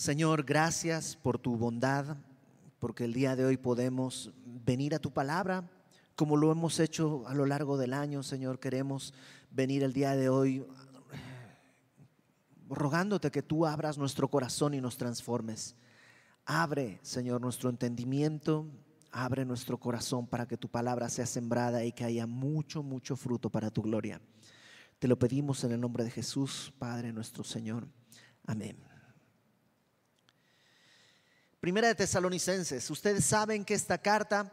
Señor, gracias por tu bondad, porque el día de hoy podemos venir a tu palabra como lo hemos hecho a lo largo del año, Señor. Queremos venir el día de hoy rogándote que tú abras nuestro corazón y nos transformes. Abre, Señor, nuestro entendimiento, abre nuestro corazón para que tu palabra sea sembrada y que haya mucho, mucho fruto para tu gloria. Te lo pedimos en el nombre de Jesús, Padre nuestro Señor. Amén. Primera de Tesalonicenses. Ustedes saben que esta carta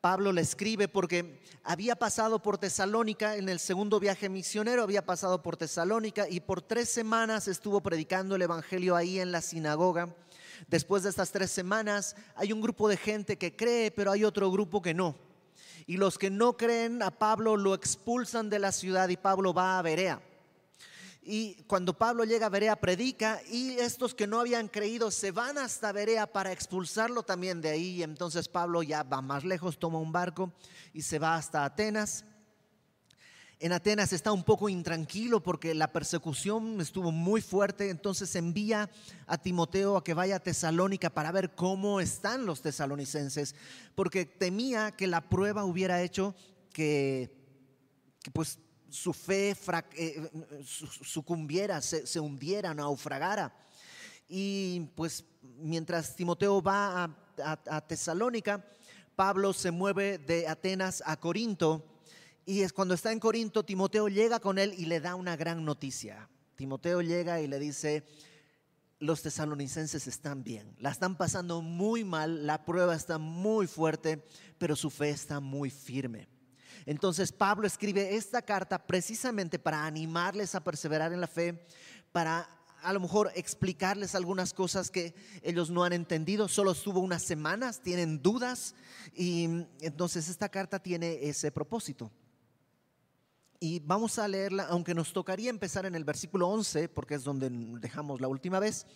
Pablo la escribe porque había pasado por Tesalónica en el segundo viaje misionero, había pasado por Tesalónica y por tres semanas estuvo predicando el Evangelio ahí en la sinagoga. Después de estas tres semanas hay un grupo de gente que cree, pero hay otro grupo que no. Y los que no creen a Pablo lo expulsan de la ciudad y Pablo va a Berea. Y cuando Pablo llega a Berea, predica y estos que no habían creído se van hasta Berea para expulsarlo también de ahí. Entonces Pablo ya va más lejos, toma un barco y se va hasta Atenas. En Atenas está un poco intranquilo porque la persecución estuvo muy fuerte, entonces envía a Timoteo a que vaya a Tesalónica para ver cómo están los tesalonicenses, porque temía que la prueba hubiera hecho que, que pues su fe eh, sucumbiera, se, hundiera, naufragara. Y pues mientras Timoteo va a, Tesalónica, Pablo se mueve de Atenas a Corinto. Y es cuando está en Corinto, Timoteo llega con él y le da una gran noticia. Timoteo llega y le dice, los tesalonicenses están bien, la están pasando muy mal, la prueba está muy fuerte, pero su fe está muy firme. Entonces Pablo escribe esta carta precisamente para animarles a perseverar en la fe, para a lo mejor explicarles algunas cosas que ellos no han entendido. Solo estuvo unas semanas, tienen dudas y entonces esta carta tiene ese propósito. Y vamos a leerla, aunque nos tocaría empezar en el versículo 11, porque es donde dejamos la última vez.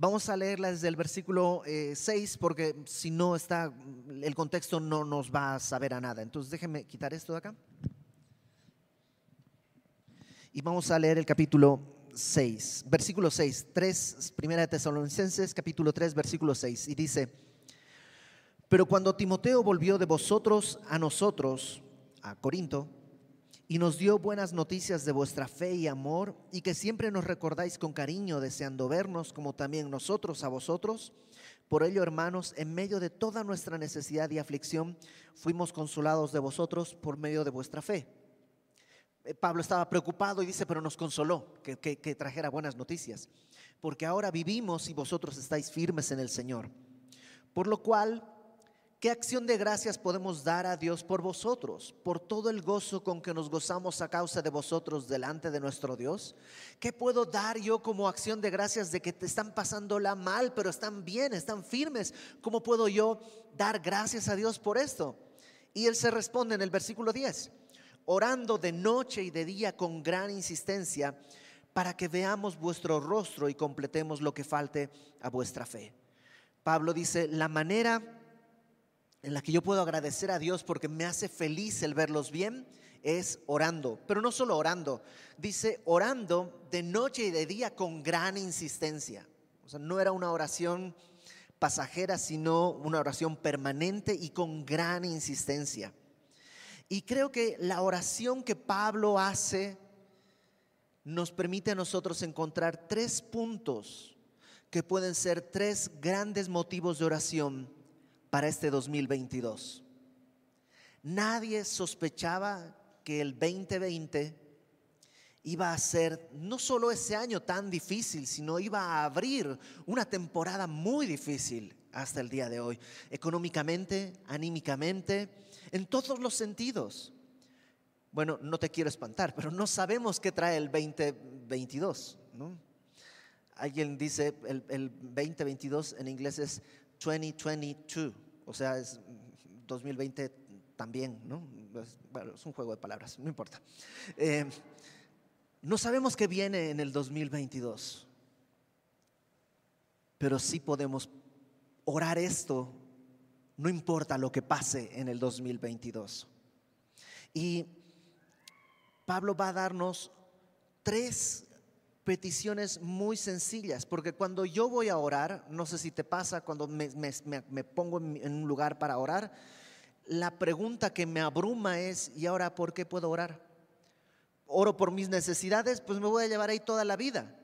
Vamos a leerla desde el versículo 6 eh, porque si no está, el contexto no nos va a saber a nada. Entonces déjenme quitar esto de acá. Y vamos a leer el capítulo 6, versículo 6, 3, primera de Tesalonicenses, capítulo 3, versículo 6. Y dice, pero cuando Timoteo volvió de vosotros a nosotros, a Corinto, y nos dio buenas noticias de vuestra fe y amor y que siempre nos recordáis con cariño deseando vernos como también nosotros a vosotros. Por ello, hermanos, en medio de toda nuestra necesidad y aflicción, fuimos consolados de vosotros por medio de vuestra fe. Eh, Pablo estaba preocupado y dice, pero nos consoló que, que trajera buenas noticias, porque ahora vivimos y vosotros estáis firmes en el Señor. Por lo cual ¿Qué acción de gracias podemos dar a Dios por vosotros, por todo el gozo con que nos gozamos a causa de vosotros delante de nuestro Dios? ¿Qué puedo dar yo como acción de gracias de que te están pasándola mal, pero están bien, están firmes? ¿Cómo puedo yo dar gracias a Dios por esto? Y él se responde en el versículo 10, orando de noche y de día con gran insistencia para que veamos vuestro rostro y completemos lo que falte a vuestra fe. Pablo dice, la manera en la que yo puedo agradecer a Dios porque me hace feliz el verlos bien es orando, pero no solo orando, dice orando de noche y de día con gran insistencia. O sea, no era una oración pasajera, sino una oración permanente y con gran insistencia. Y creo que la oración que Pablo hace nos permite a nosotros encontrar tres puntos que pueden ser tres grandes motivos de oración para este 2022. Nadie sospechaba que el 2020 iba a ser no solo ese año tan difícil, sino iba a abrir una temporada muy difícil hasta el día de hoy, económicamente, anímicamente, en todos los sentidos. Bueno, no te quiero espantar, pero no sabemos qué trae el 2022. ¿no? Alguien dice el, el 2022 en inglés es 2022, o sea, es 2020 también, ¿no? Es, bueno, es un juego de palabras, no importa. Eh, no sabemos qué viene en el 2022, pero sí podemos orar esto, no importa lo que pase en el 2022. Y Pablo va a darnos tres peticiones muy sencillas, porque cuando yo voy a orar, no sé si te pasa, cuando me, pongo en un lugar para orar, la pregunta que me abruma es, ¿y ahora por qué puedo orar? Oro por mis necesidades, pues me voy a llevar ahí toda la vida.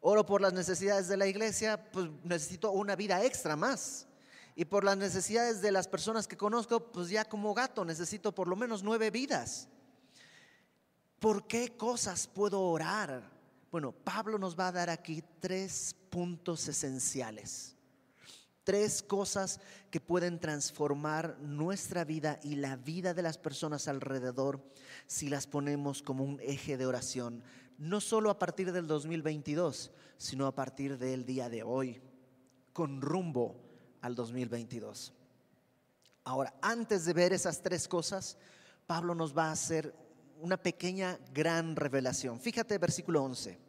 Oro por las necesidades de la iglesia, pues necesito una vida extra más. Y por las necesidades de las personas que conozco, pues ya como gato necesito por lo menos nueve vidas. ¿Por qué cosas puedo orar? Bueno, Pablo nos va a dar aquí tres puntos esenciales. Tres cosas que pueden transformar nuestra vida y la vida de las personas alrededor si las ponemos como un eje de oración no solo a partir del 2022, sino a partir del día de hoy, con rumbo al 2022. Ahora, antes de ver esas tres cosas, Pablo nos va a hacer una pequeña gran revelación. Fíjate versículo 11.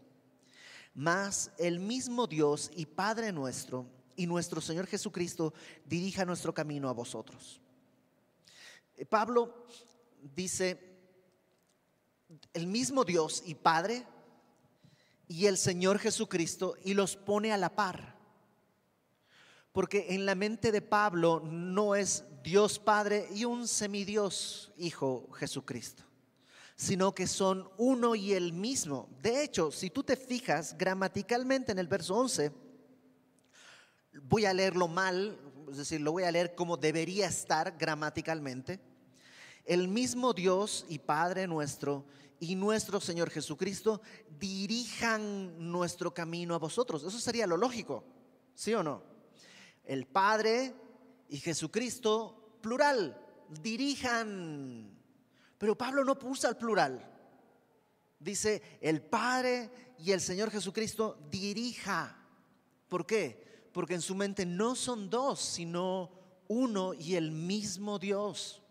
Mas el mismo Dios y Padre nuestro y nuestro Señor Jesucristo dirija nuestro camino a vosotros. Eh, Pablo dice, el mismo Dios y Padre y el Señor Jesucristo y los pone a la par. Porque en la mente de Pablo no es Dios Padre y un semidios Hijo Jesucristo, sino que son uno y el mismo. De hecho, si tú te fijas gramaticalmente en el verso 11, voy a leerlo mal, es decir, lo voy a leer como debería estar gramaticalmente el mismo Dios y Padre nuestro y nuestro Señor Jesucristo dirijan nuestro camino a vosotros. Eso sería lo lógico, ¿sí o no? El Padre y Jesucristo, plural, dirijan. Pero Pablo no puso el plural. Dice, el Padre y el Señor Jesucristo dirija. ¿Por qué? Porque en su mente no son dos, sino uno y el mismo Dios.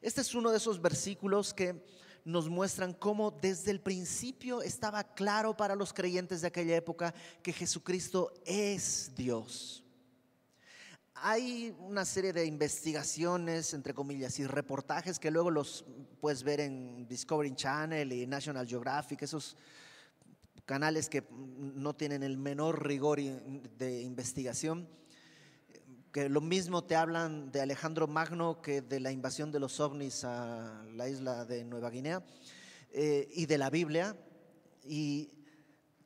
Este es uno de esos versículos que nos muestran cómo desde el principio estaba claro para los creyentes de aquella época que Jesucristo es Dios. Hay una serie de investigaciones, entre comillas, y reportajes que luego los puedes ver en Discovery Channel y National Geographic, esos canales que no tienen el menor rigor de investigación que lo mismo te hablan de Alejandro Magno que de la invasión de los ovnis a la isla de Nueva Guinea eh, y de la Biblia. Y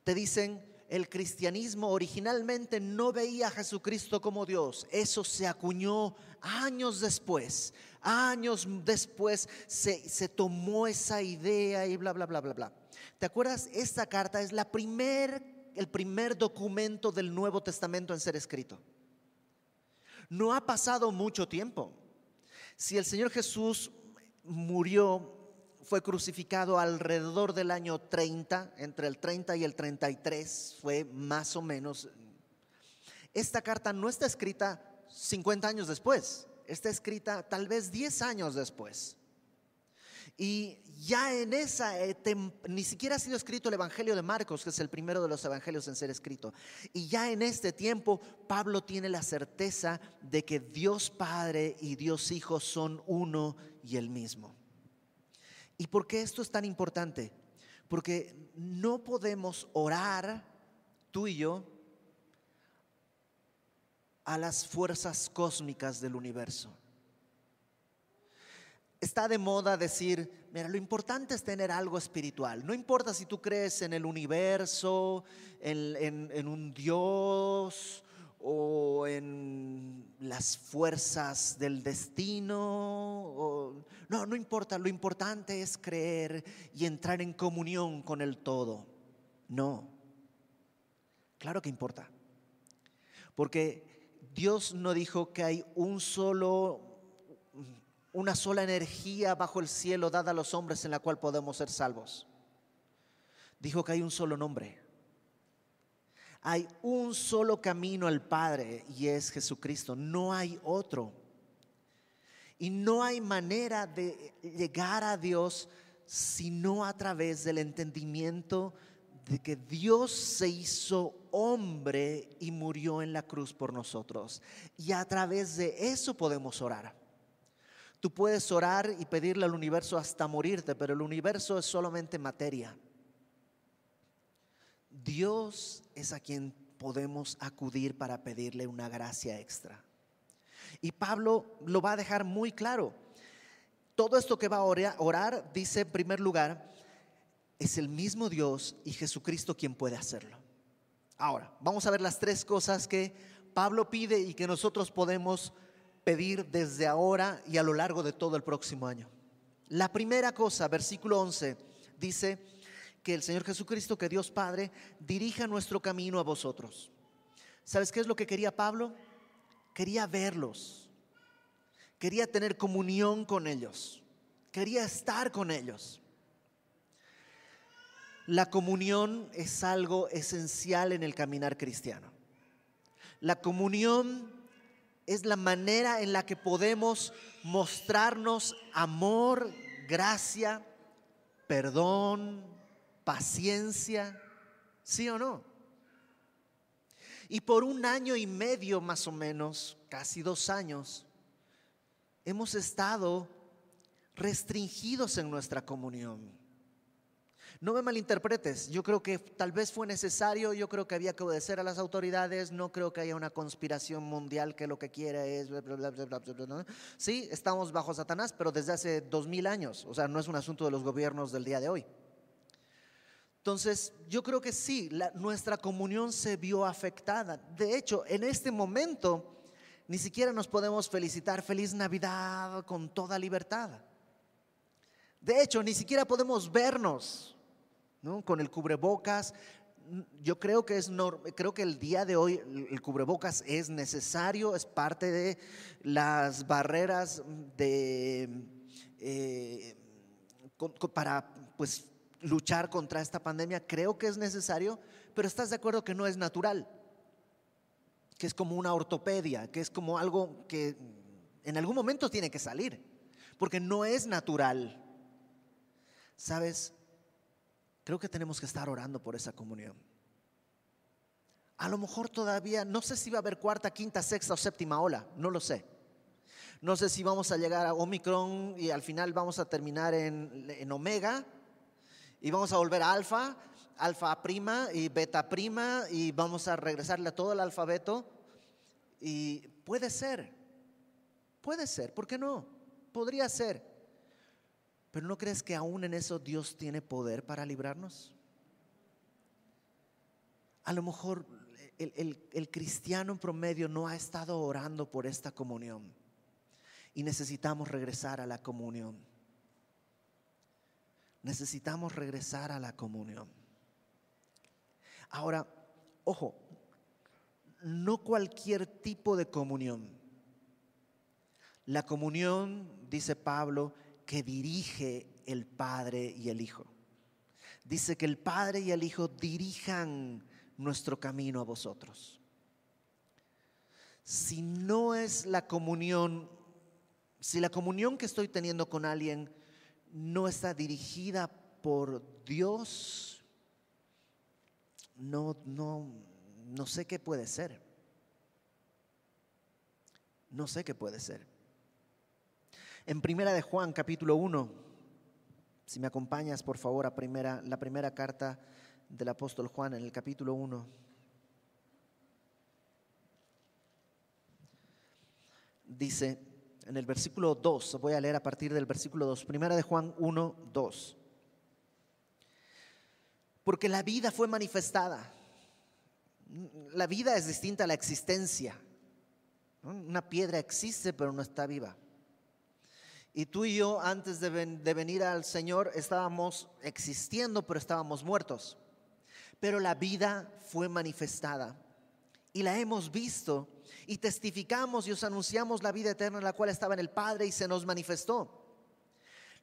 te dicen, el cristianismo originalmente no veía a Jesucristo como Dios. Eso se acuñó años después. Años después se, se tomó esa idea y bla, bla, bla, bla, bla. ¿Te acuerdas? Esta carta es la primer, el primer documento del Nuevo Testamento en ser escrito. No ha pasado mucho tiempo. Si el Señor Jesús murió, fue crucificado alrededor del año 30, entre el 30 y el 33, fue más o menos. Esta carta no está escrita 50 años después, está escrita tal vez 10 años después. Y ya en esa, ni siquiera ha sido escrito el Evangelio de Marcos, que es el primero de los evangelios en ser escrito. Y ya en este tiempo Pablo tiene la certeza de que Dios Padre y Dios Hijo son uno y el mismo. ¿Y por qué esto es tan importante? Porque no podemos orar tú y yo a las fuerzas cósmicas del universo está de moda decir, mira, lo importante es tener algo espiritual. No importa si tú crees en el universo, en, un Dios o en las fuerzas del destino. no, no importa, lo importante es creer y entrar en comunión con el todo. No, claro que importa. Porque Dios no dijo que hay un solo una sola energía bajo el cielo dada a los hombres en la cual podemos ser salvos. Dijo que hay un solo nombre. Hay un solo camino al Padre y es Jesucristo. No hay otro. Y no hay manera de llegar a Dios sino a través del entendimiento de que Dios se hizo hombre y murió en la cruz por nosotros. Y a través de eso podemos orar. Tú puedes orar y pedirle al universo hasta morirte, pero el universo es solamente materia. Dios es a quien podemos acudir para pedirle una gracia extra. Y Pablo lo va a dejar muy claro. Todo esto que va a orar, dice en primer lugar, es el mismo Dios y Jesucristo quien puede hacerlo. Ahora, vamos a ver las tres cosas que Pablo pide y que nosotros podemos pedir desde ahora y a lo largo de todo el próximo año. La primera cosa, versículo 11, dice que el Señor Jesucristo, que Dios Padre, dirija nuestro camino a vosotros. ¿Sabes qué es lo que quería Pablo? Quería verlos, quería tener comunión con ellos, quería estar con ellos. La comunión es algo esencial en el caminar cristiano. La comunión es la manera en la que podemos mostrarnos amor, gracia, perdón, paciencia, ¿sí o no? Y por un año y medio más o menos, casi dos años, hemos estado restringidos en nuestra comunión. No me malinterpretes, yo creo que tal vez fue necesario, yo creo que había que obedecer a las autoridades, no creo que haya una conspiración mundial que lo que quiere es... sí, estamos bajo Satanás, pero desde hace dos mil años, o sea, no es un asunto de los gobiernos del día de hoy. Entonces, yo creo que sí, nuestra comunión se vio afectada. De hecho, en este momento, ni siquiera nos podemos felicitar feliz Navidad con toda libertad. De hecho, ni siquiera podemos vernos con el cubrebocas. Yo creo que es creo que el día de hoy el cubrebocas es necesario, es parte de las barreras de eh, para pues luchar contra esta pandemia. Creo que es necesario, pero estás de acuerdo que no es natural, que es como una ortopedia, que es como algo que en algún momento tiene que salir, porque no es natural. ¿Sabes? creo que tenemos que estar orando por esa comunión. A lo mejor todavía, no sé si va a haber cuarta, quinta, sexta o séptima ola, no lo sé. No sé si vamos a llegar a Omicron y al final vamos a terminar en, Omega y vamos a volver a Alfa, Alfa prima y Beta prima y vamos a regresarle a todo el alfabeto. Y puede ser, puede ser, ¿por qué no? Podría ser. Pero ¿no crees que aún en eso Dios tiene poder para librarnos? A lo mejor el, el, cristiano en promedio no ha estado orando por esta comunión y necesitamos regresar a la comunión. Necesitamos regresar a la comunión. Ahora, ojo, no cualquier tipo de comunión. La comunión, dice Pablo, que dirige el Padre y el Hijo. Dice que el Padre y el Hijo dirijan nuestro camino a vosotros. Si no es la comunión, si la comunión que estoy teniendo con alguien no está dirigida por Dios, no, no, no sé qué puede ser. No sé qué puede ser. En Primera de Juan, capítulo 1, si me acompañas por favor a primera, la primera carta del apóstol Juan en el capítulo 1. Dice en el versículo 2, voy a leer a partir del versículo 2, Primera de Juan 1, 2. Porque la vida fue manifestada. La vida es distinta a la existencia. Una piedra existe pero no está viva. Y tú y yo antes de, venir al Señor estábamos existiendo, pero estábamos muertos. Pero la vida fue manifestada y la hemos visto y testificamos y os anunciamos la vida eterna en la cual estaba en el Padre y se nos manifestó.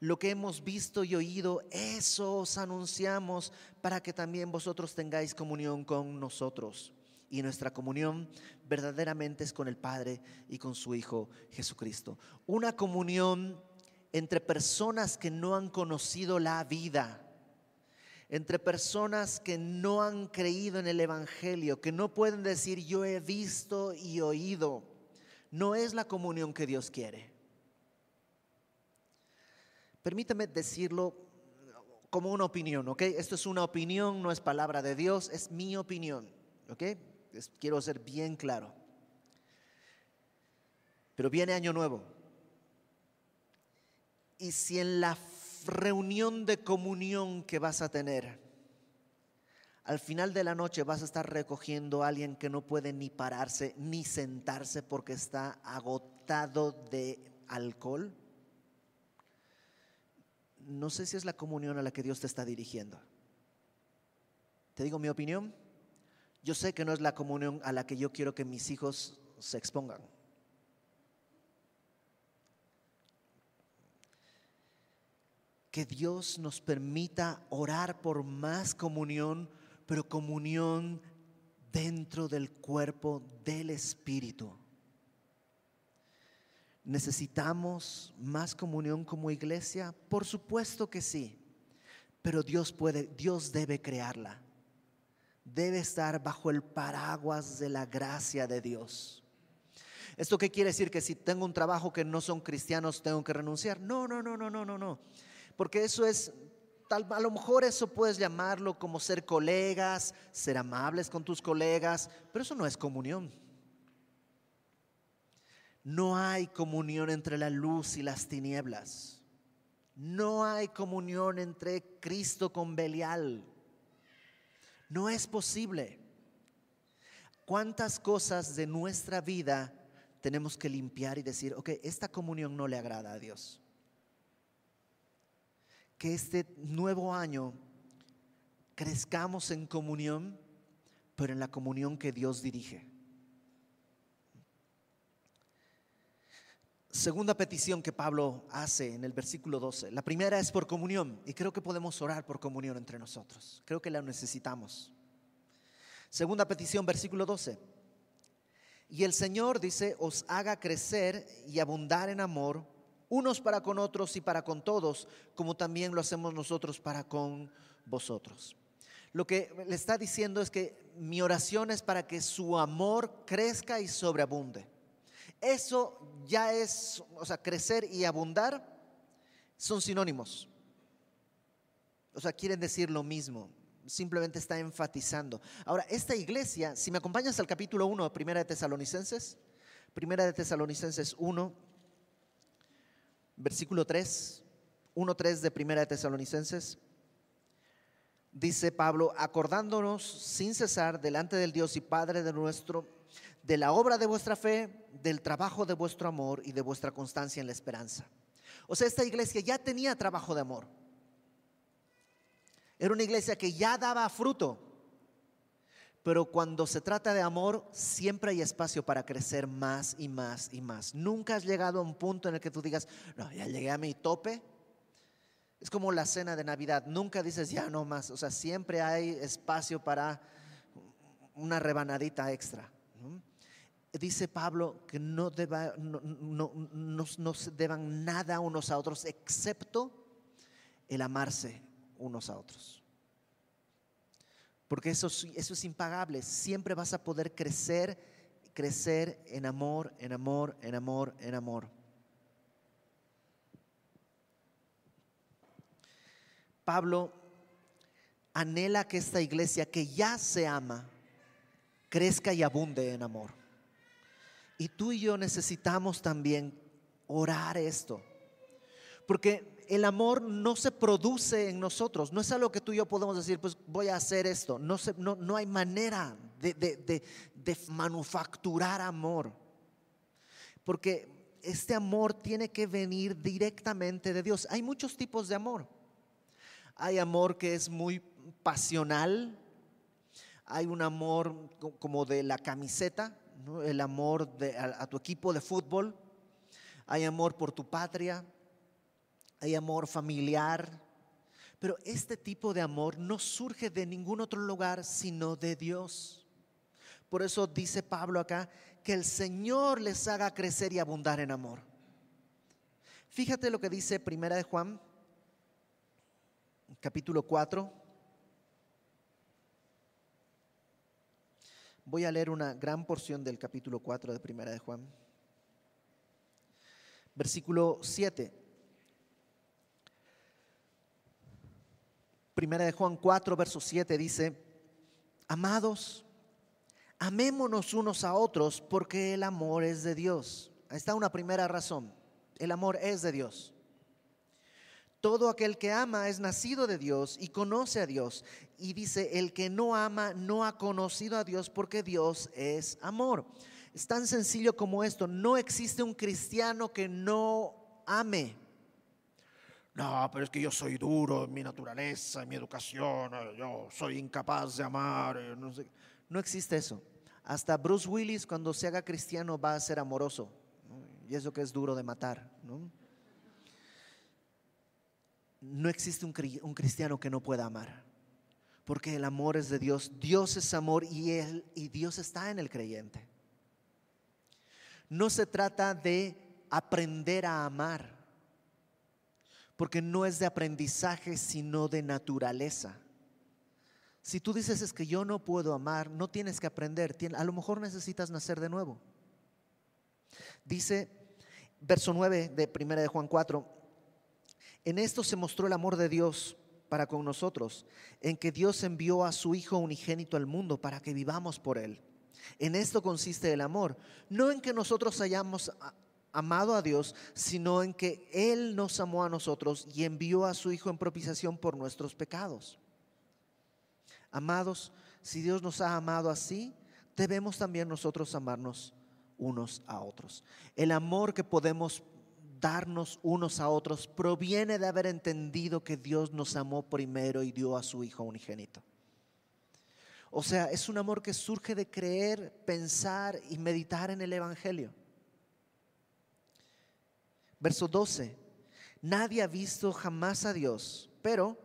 Lo que hemos visto y oído, eso os anunciamos para que también vosotros tengáis comunión con nosotros. Y nuestra comunión verdaderamente es con el Padre y con su Hijo Jesucristo. Una comunión entre personas que no han conocido la vida, entre personas que no han creído en el Evangelio, que no pueden decir yo he visto y oído. No es la comunión que Dios quiere. Permítame decirlo como una opinión, ¿ok? Esto es una opinión, no es palabra de Dios, es mi opinión, ¿ok? quiero ser bien claro. Pero viene año nuevo. Y si en la reunión de comunión que vas a tener, al final de la noche vas a estar recogiendo a alguien que no puede ni pararse ni sentarse porque está agotado de alcohol, no sé si es la comunión a la que Dios te está dirigiendo. Te digo mi opinión, yo sé que no es la comunión a la que yo quiero que mis hijos se expongan. Que Dios nos permita orar por más comunión, pero comunión dentro del cuerpo del Espíritu. ¿Necesitamos más comunión como iglesia? Por supuesto que sí, pero Dios puede, Dios debe crearla. Debe estar bajo el paraguas de la gracia de Dios. ¿Esto qué quiere decir? Que si tengo un trabajo que no son cristianos, tengo que renunciar. No, no, no, no, no, no, no. Porque eso es, tal, a lo mejor eso puedes llamarlo como ser colegas, ser amables con tus colegas, pero eso no es comunión. No hay comunión entre la luz y las tinieblas. No hay comunión entre Cristo con Belial. No es posible. ¿Cuántas cosas de nuestra vida tenemos que limpiar y decir, ok, esta comunión no le agrada a Dios? Que este nuevo año crezcamos en comunión, pero en la comunión que Dios dirige. segunda petición que Pablo hace en el versículo 12. La primera es por comunión y creo que podemos orar por comunión entre nosotros. Creo que la necesitamos. Segunda petición, versículo 12. Y el Señor dice, os haga crecer y abundar en amor, unos para con otros y para con todos, como también lo hacemos nosotros para con vosotros. Lo que le está diciendo es que mi oración es para que su amor crezca y sobreabunde. Eso ya es, o sea, crecer y abundar son sinónimos. O sea, quieren decir lo mismo. Simplemente está enfatizando. Ahora, esta iglesia, si me acompañas al capítulo 1, Primera de Tesalonicenses, Primera de Tesalonicenses 1, versículo 3, 1, 3 de Primera de Tesalonicenses, dice Pablo, acordándonos sin cesar delante del Dios y Padre de nuestro de la obra de vuestra fe, del trabajo de vuestro amor y de vuestra constancia en la esperanza. O sea, esta iglesia ya tenía trabajo de amor. Era una iglesia que ya daba fruto. Pero cuando se trata de amor, siempre hay espacio para crecer más y más y más. Nunca has llegado a un punto en el que tú digas, no, ya llegué a mi tope. Es como la cena de Navidad. Nunca dices, ya no más. O sea, siempre hay espacio para una rebanadita extra dice Pablo que no, no, se deban nada unos a otros excepto el amarse unos a otros. Porque eso, eso es impagable. Siempre vas a poder crecer, crecer en amor, en amor, en amor, en amor. Pablo anhela que esta iglesia que ya se ama crezca y abunde en amor. Y tú y yo necesitamos también orar esto. Porque el amor no se produce en nosotros. No es algo que tú y yo podemos decir, pues voy a hacer esto. No, no, hay manera de, de manufacturar amor. Porque este amor tiene que venir directamente de Dios. Hay muchos tipos de amor. Hay amor que es muy pasional. Hay un amor como de la camiseta, el amor a, tu equipo de fútbol, hay amor por tu patria, hay amor familiar, pero este tipo de amor no surge de ningún otro lugar sino de Dios. Por eso dice Pablo acá que el Señor les haga crecer y abundar en amor. Fíjate lo que dice Primera de Juan, capítulo 4. Voy a leer una gran porción del capítulo 4 de Primera de Juan. Versículo 7. Primera de Juan 4, verso 7 dice, amados, amémonos unos a otros porque el amor es de Dios. Ahí está una primera razón. El amor es de Dios. Todo aquel que ama es nacido de Dios y conoce a Dios. Y dice, el que no ama no ha conocido a Dios porque Dios es amor. Es tan sencillo como esto. No existe un cristiano que no ame. No, pero es que yo soy duro en mi naturaleza, en mi educación, eh, yo soy incapaz de amar. Eh, no, existe eso. Hasta Bruce Willis cuando se haga cristiano va a ser amoroso. Y eso que es duro de matar. ¿no? existe un, cristiano que no pueda amar. Porque el amor es de Dios. Dios es amor y, él, y Dios está en el creyente. No se trata de aprender a amar. Porque no es de aprendizaje, sino de naturaleza. Si tú dices es que yo no puedo amar, no tienes que aprender. A lo mejor necesitas nacer de nuevo. Dice verso 9 de 1 de Juan 4 en esto se mostró el amor de Dios para con nosotros, en que Dios envió a su Hijo unigénito al mundo para que vivamos por Él. En esto consiste el amor, no en que nosotros hayamos amado a Dios, sino en que Él nos amó a nosotros y envió a su Hijo en propiciación por nuestros pecados. Amados, si Dios nos ha amado así, debemos también nosotros amarnos unos a otros. El amor que podemos darnos unos a otros proviene de haber entendido que Dios nos amó primero y dio a su Hijo unigénito. O sea, es un amor que surge de creer, pensar y meditar en el Evangelio. Verso 12. Nadie ha visto jamás a Dios, pero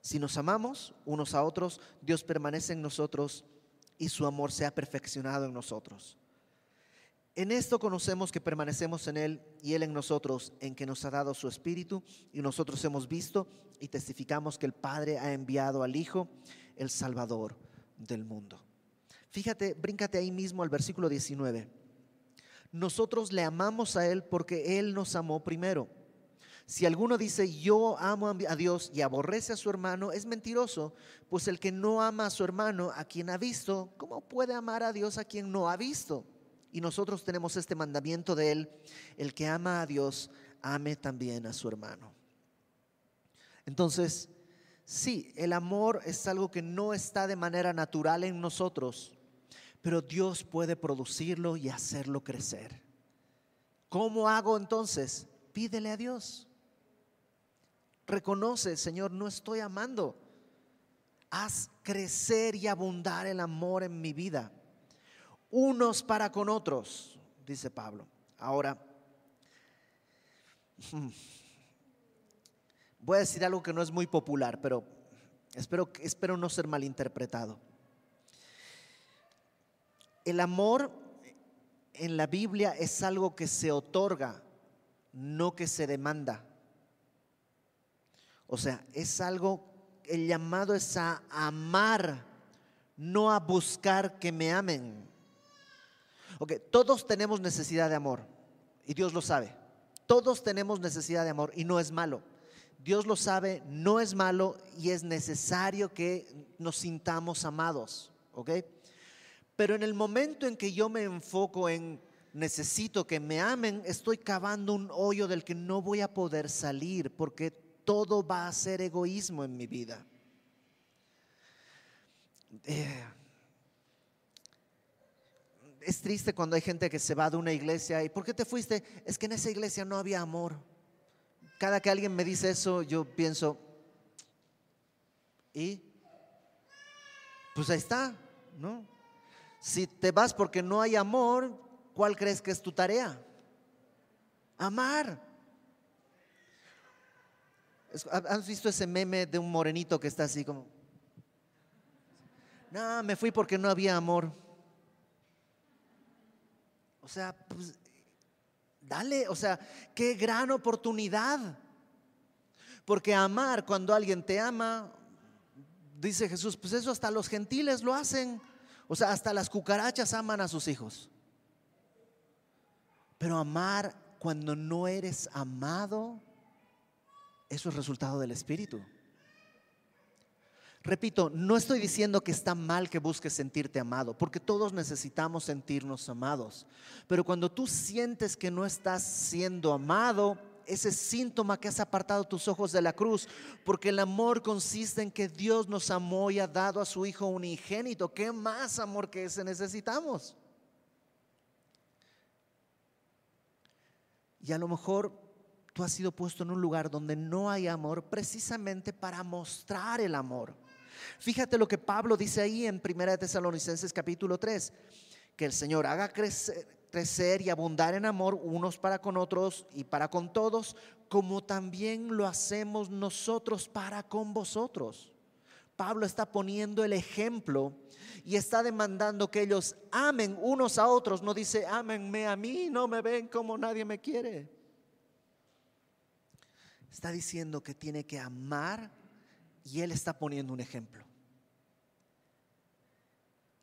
si nos amamos unos a otros, Dios permanece en nosotros y su amor se ha perfeccionado en nosotros. En esto conocemos que permanecemos en Él y Él en nosotros, en que nos ha dado su Espíritu y nosotros hemos visto y testificamos que el Padre ha enviado al Hijo, el Salvador del mundo. Fíjate, bríncate ahí mismo al versículo 19. Nosotros le amamos a Él porque Él nos amó primero. Si alguno dice yo amo a Dios y aborrece a su hermano, es mentiroso, pues el que no ama a su hermano, a quien ha visto, ¿cómo puede amar a Dios a quien no ha visto? Y nosotros tenemos este mandamiento de Él, el que ama a Dios, ame también a su hermano. Entonces, sí, el amor es algo que no está de manera natural en nosotros, pero Dios puede producirlo y hacerlo crecer. ¿Cómo hago entonces? Pídele a Dios. Reconoce, Señor, no estoy amando. Haz crecer y abundar el amor en mi vida unos para con otros, dice Pablo. Ahora, voy a decir algo que no es muy popular, pero espero, espero no ser malinterpretado. El amor en la Biblia es algo que se otorga, no que se demanda. O sea, es algo, el llamado es a amar, no a buscar que me amen. Ok, todos tenemos necesidad de amor y Dios lo sabe. Todos tenemos necesidad de amor y no es malo. Dios lo sabe, no es malo y es necesario que nos sintamos amados. ¿Ok? Pero en el momento en que yo me enfoco en necesito que me amen, estoy cavando un hoyo del que no voy a poder salir porque todo va a ser egoísmo en mi vida. Eh, es triste cuando hay gente que se va de una iglesia y ¿por qué te fuiste? Es que en esa iglesia no había amor. Cada que alguien me dice eso, yo pienso, ¿y? Pues ahí está, ¿no? Si te vas porque no hay amor, ¿cuál crees que es tu tarea? Amar. ¿Has visto ese meme de un morenito que está así como, no, me fui porque no había amor? O sea, pues, dale, o sea, qué gran oportunidad. Porque amar cuando alguien te ama, dice Jesús, pues eso hasta los gentiles lo hacen. O sea, hasta las cucarachas aman a sus hijos. Pero amar cuando no eres amado, eso es resultado del Espíritu. Repito, no estoy diciendo que está mal que busques sentirte amado, porque todos necesitamos sentirnos amados. Pero cuando tú sientes que no estás siendo amado, ese síntoma que has apartado tus ojos de la cruz, porque el amor consiste en que Dios nos amó y ha dado a su Hijo unigénito. ¿Qué más amor que ese necesitamos? Y a lo mejor tú has sido puesto en un lugar donde no hay amor precisamente para mostrar el amor. Fíjate lo que Pablo dice ahí en 1 Tesalonicenses capítulo 3, que el Señor haga crecer, crecer y abundar en amor unos para con otros y para con todos, como también lo hacemos nosotros para con vosotros. Pablo está poniendo el ejemplo y está demandando que ellos amen unos a otros. No dice, ámenme a mí, no me ven como nadie me quiere. Está diciendo que tiene que amar y él está poniendo un ejemplo.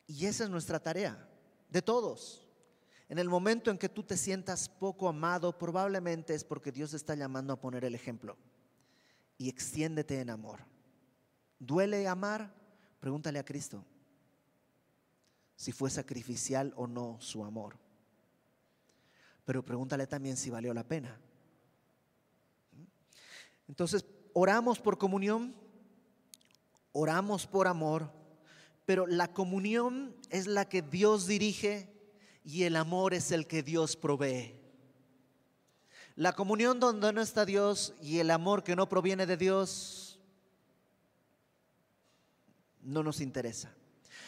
Y esa es nuestra tarea, de todos. En el momento en que tú te sientas poco amado, probablemente es porque Dios está llamando a poner el ejemplo. Y extiéndete en amor. ¿Duele amar? Pregúntale a Cristo si fue sacrificial o no su amor. Pero pregúntale también si valió la pena. Entonces, oramos por comunión, oramos por amor, pero la comunión es la que Dios dirige y el amor es el que Dios provee. La comunión donde no está Dios y el amor que no proviene de Dios no nos interesa.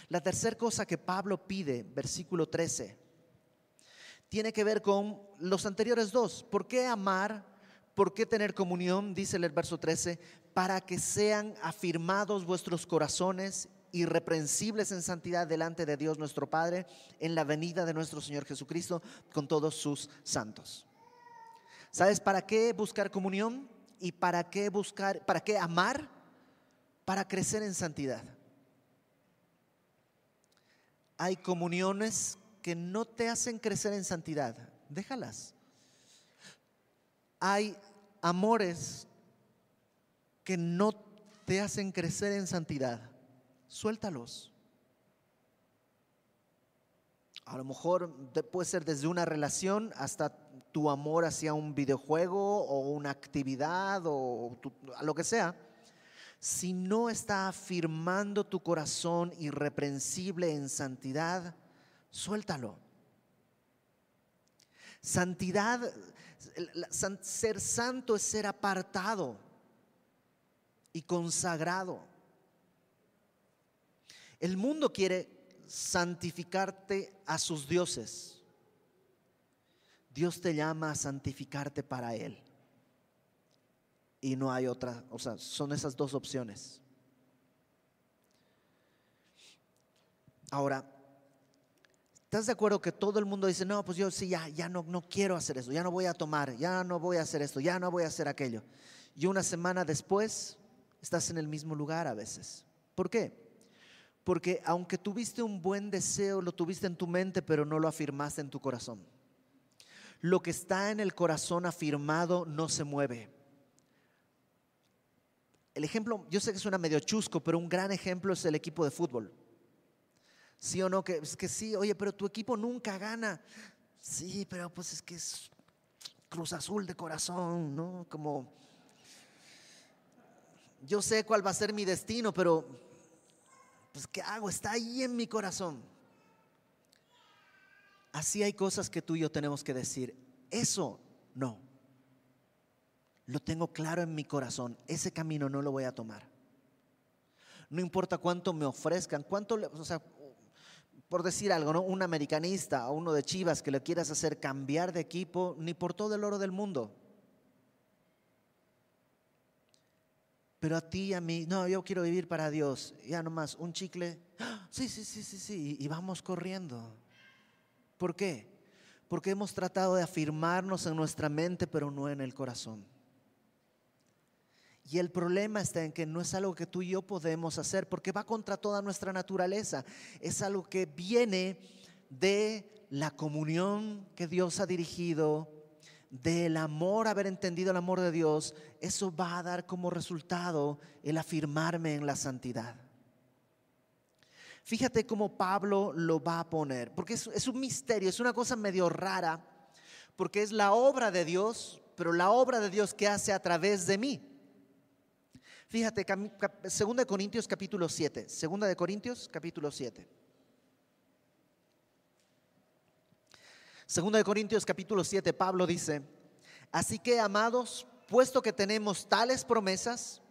La tercera cosa que Pablo pide, versículo 13, tiene que ver con los anteriores dos. ¿Por qué amar? ¿Por qué tener comunión? Dice el verso 13, para que sean afirmados vuestros corazones irreprensibles en santidad delante de Dios nuestro Padre en la venida de nuestro Señor Jesucristo con todos sus santos. ¿Sabes para qué buscar comunión y para qué buscar, para qué amar? Para crecer en santidad. Hay comuniones que no te hacen crecer en santidad, déjalas. Hay amores que no te hacen crecer en santidad suéltalos. A lo mejor puede ser desde una relación hasta tu amor hacia un videojuego o una actividad o lo que sea. Si no está afirmando tu corazón irreprensible en santidad, suéltalo. Santidad, ser santo es ser apartado y consagrado. El mundo quiere santificarte a sus dioses. Dios te llama a santificarte para Él. Y no hay otra, o sea, son esas dos opciones. Ahora, ¿estás de acuerdo que todo el mundo dice, no, pues yo sí, ya, ya no, no quiero hacer eso, ya no voy a tomar, ya no voy a hacer esto, ya no voy a hacer aquello? Y una semana después estás en el mismo lugar a veces. ¿Por qué? Porque aunque tuviste un buen deseo, lo tuviste en tu mente, pero no lo afirmaste en tu corazón. Lo que está en el corazón afirmado no se mueve. El ejemplo, yo sé que suena medio chusco, pero un gran ejemplo es el equipo de fútbol. ¿Sí o no? Es que sí, oye, pero tu equipo nunca gana. Sí, pero pues es que es Cruz Azul de corazón, ¿no? Como, yo sé cuál va a ser mi destino, pero pues ¿qué hago? Está ahí en mi corazón. Así hay cosas que tú y yo tenemos que decir. Eso no. Lo tengo claro en mi corazón. Ese camino no lo voy a tomar. No importa cuánto me ofrezcan, cuánto, o sea, por decir algo, ¿no? Un americanista o uno de Chivas que le quieras hacer cambiar de equipo, ni por todo el oro del mundo. Pero a ti y a mí, no, yo quiero vivir para Dios. Ya nomás, un chicle. Sí, sí, sí, sí, sí. Y vamos corriendo. ¿Por qué? Porque hemos tratado de afirmarnos en nuestra mente, pero no en el corazón. Y el problema está en que no es algo que tú y yo podemos hacer porque va contra toda nuestra naturaleza. Es algo que viene de la comunión que Dios ha dirigido del amor, haber entendido el amor de Dios, eso va a dar como resultado el afirmarme en la santidad. Fíjate cómo Pablo lo va a poner, porque es, un misterio, es una cosa medio rara, porque es la obra de Dios, pero la obra de Dios que hace a través de mí. Fíjate, 2 de Corintios capítulo 7, 2 de Corintios capítulo 7. 2 de Corintios capítulo 7, Pablo dice, así que amados, puesto que tenemos tales promesas,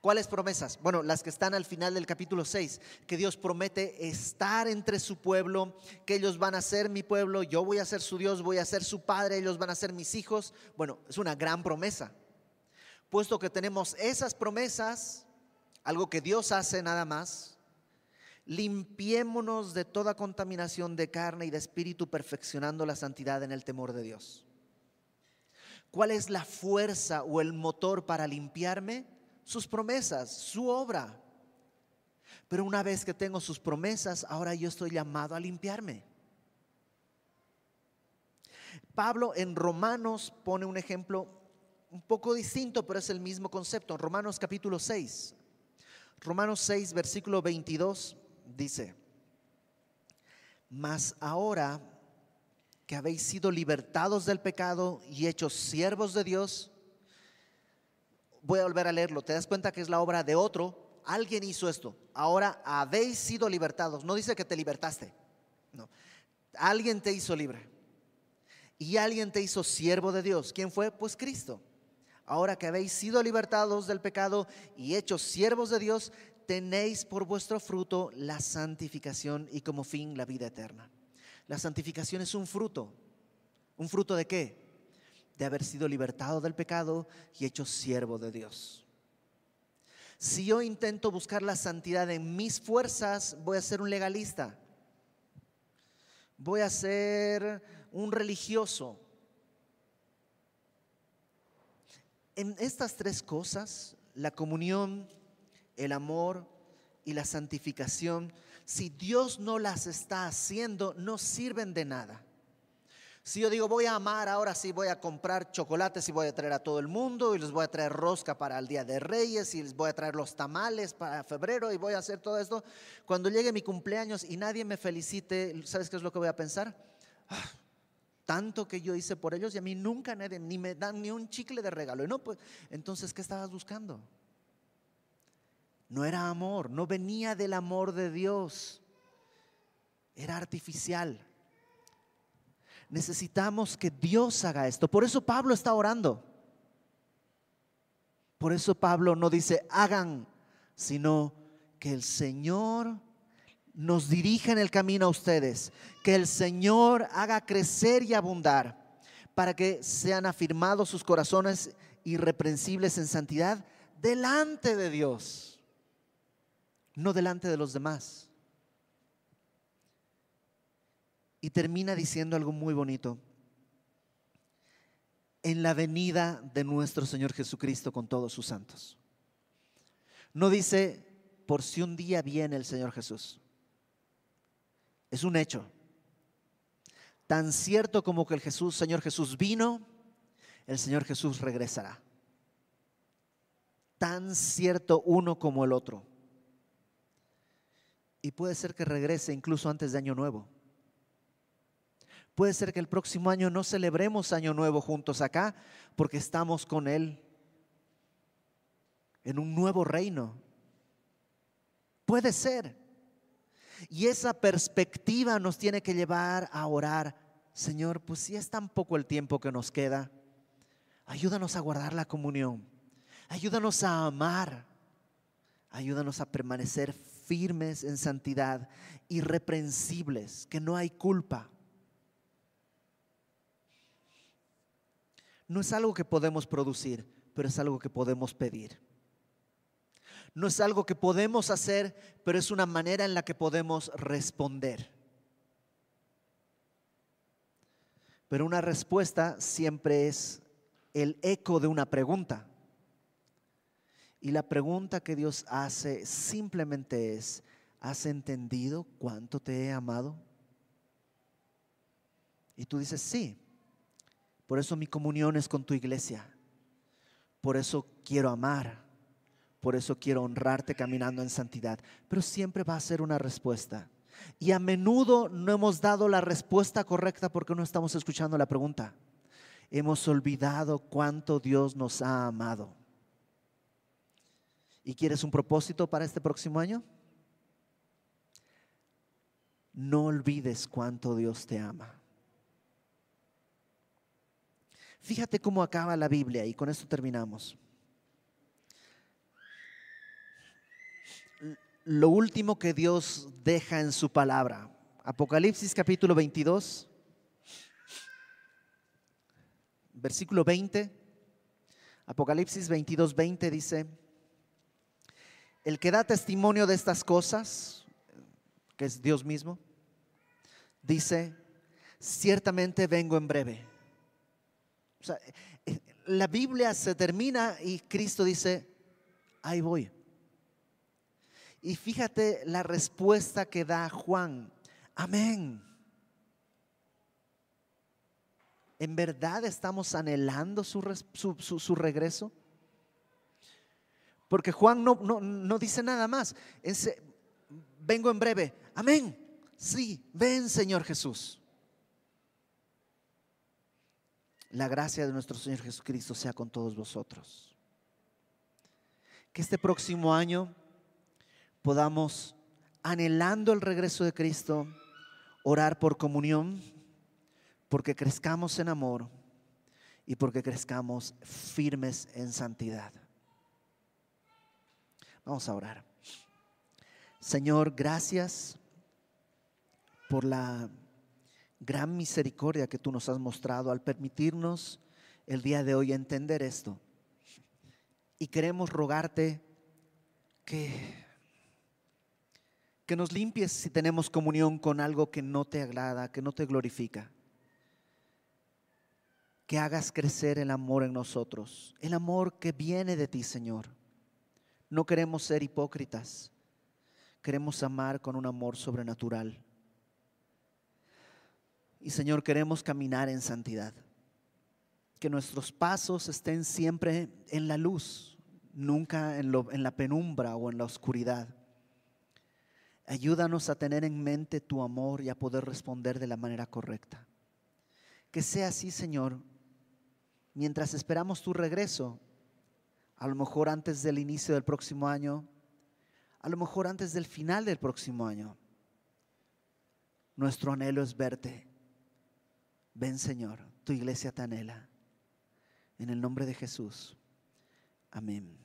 ¿Cuáles promesas? Bueno, las que están al final del capítulo 6, que Dios promete estar entre su pueblo, que ellos van a ser mi pueblo, yo voy a ser su Dios, voy a ser su padre, ellos van a ser mis hijos. Bueno, es una gran promesa. Puesto que tenemos esas promesas, algo que Dios hace nada más, limpiémonos de toda contaminación de carne y de espíritu, perfeccionando la santidad en el temor de Dios. ¿Cuál es la fuerza o el motor para limpiarme? sus promesas, su obra. Pero una vez que tengo sus promesas, ahora yo estoy llamado a limpiarme. Pablo en Romanos pone un ejemplo un poco distinto, pero es el mismo concepto. Romanos capítulo 6, Romanos 6, versículo 22 dice, mas ahora que habéis sido libertados del pecado y hechos siervos de Dios, voy a volver a leerlo. Te das cuenta que es la obra de otro. Alguien hizo esto. Ahora habéis sido libertados. No dice que te libertaste. No. Alguien te hizo libre. Y alguien te hizo siervo de Dios. ¿Quién fue? Pues Cristo. Ahora que habéis sido libertados del pecado y hechos siervos de Dios, tenéis por vuestro fruto la santificación y como fin la vida eterna. La santificación es un fruto. ¿Un fruto de qué? de haber sido libertado del pecado y hecho siervo de Dios. Si yo intento buscar la santidad en mis fuerzas, voy a ser un legalista. Voy a ser un religioso. En estas tres cosas, la comunión, el amor y la santificación, si Dios no las está haciendo, no sirven de nada. Si yo digo, voy a amar, ahora sí voy a comprar chocolates y voy a traer a todo el mundo y les voy a traer rosca para el Día de Reyes y les voy a traer los tamales para febrero y voy a hacer todo esto. Cuando llegue mi cumpleaños y nadie me felicite, ¿sabes qué es lo que voy a pensar? Ah, tanto que yo hice por ellos y a mí nunca nadie, ni me dan ni un chicle de regalo. Y no, pues, entonces, ¿qué estabas buscando? No era amor, no venía del amor de Dios, era artificial. Necesitamos que Dios haga esto. Por eso Pablo está orando. Por eso Pablo no dice hagan, sino que el Señor nos dirija en el camino a ustedes. Que el Señor haga crecer y abundar para que sean afirmados sus corazones irreprensibles en santidad delante de Dios, no delante de los demás. Y termina diciendo algo muy bonito. En la venida de nuestro Señor Jesucristo con todos sus santos. No dice, por si un día viene el Señor Jesús. Es un hecho. Tan cierto como que el Señor Jesús vino, el Señor Jesús regresará. Tan cierto uno como el otro. Y puede ser que regrese incluso antes de Año Nuevo. Puede ser que el próximo año no celebremos Año Nuevo juntos acá porque estamos con Él en un nuevo reino. Puede ser. Y esa perspectiva nos tiene que llevar a orar, Señor, pues si es tan poco el tiempo que nos queda, ayúdanos a guardar la comunión, ayúdanos a amar, ayúdanos a permanecer firmes en santidad, irreprensibles, que no hay culpa. no es algo que podemos producir, pero es algo que podemos pedir. No es algo que podemos hacer, pero es una manera en la que podemos responder. Pero una respuesta siempre es el eco de una pregunta. Y la pregunta que Dios hace simplemente es, ¿has entendido cuánto te he amado? Y tú dices, sí, por eso mi comunión es con tu iglesia. Por eso quiero amar. Por eso quiero honrarte caminando en santidad. Pero siempre va a ser una respuesta. Y a menudo no hemos dado la respuesta correcta porque no estamos escuchando la pregunta. Hemos olvidado cuánto Dios nos ha amado. ¿Y quieres un propósito para este próximo año? No olvides cuánto Dios te ama. Fíjate cómo acaba la Biblia y con esto terminamos. Lo último que Dios deja en su palabra. Apocalipsis capítulo 22, versículo 20. Apocalipsis 22, 20 dice, el que da testimonio de estas cosas, que es Dios mismo, dice, ciertamente vengo en breve. O sea, eh, la Biblia se termina y Cristo dice, ahí voy. Y fíjate la respuesta que da Juan, amén. ¿En verdad estamos anhelando su, su, regreso? Porque Juan no, no, dice nada más. vengo en breve. Amén. Sí, ven Señor Jesús. La gracia de nuestro Señor Jesucristo sea con todos vosotros. Que este próximo año podamos, anhelando el regreso de Cristo, orar por comunión, porque crezcamos en amor y porque crezcamos firmes en santidad. Vamos a orar. Señor, gracias por la gran misericordia que tú nos has mostrado al permitirnos el día de hoy entender esto. Y queremos rogarte que, que nos limpies si tenemos comunión con algo que no te agrada, que no te glorifica. Que hagas crecer el amor en nosotros, el amor que viene de ti, Señor. No queremos ser hipócritas, queremos amar con un amor sobrenatural. Y Señor, queremos caminar en santidad. Que nuestros pasos estén siempre en la luz, nunca en, la penumbra o en la oscuridad. Ayúdanos a tener en mente tu amor y a poder responder de la manera correcta. Que sea así, Señor, mientras esperamos tu regreso, a lo mejor antes del inicio del próximo año, a lo mejor antes del final del próximo año. Nuestro anhelo es verte Ven Señor, tu iglesia te anhela. En el nombre de Jesús. Amén.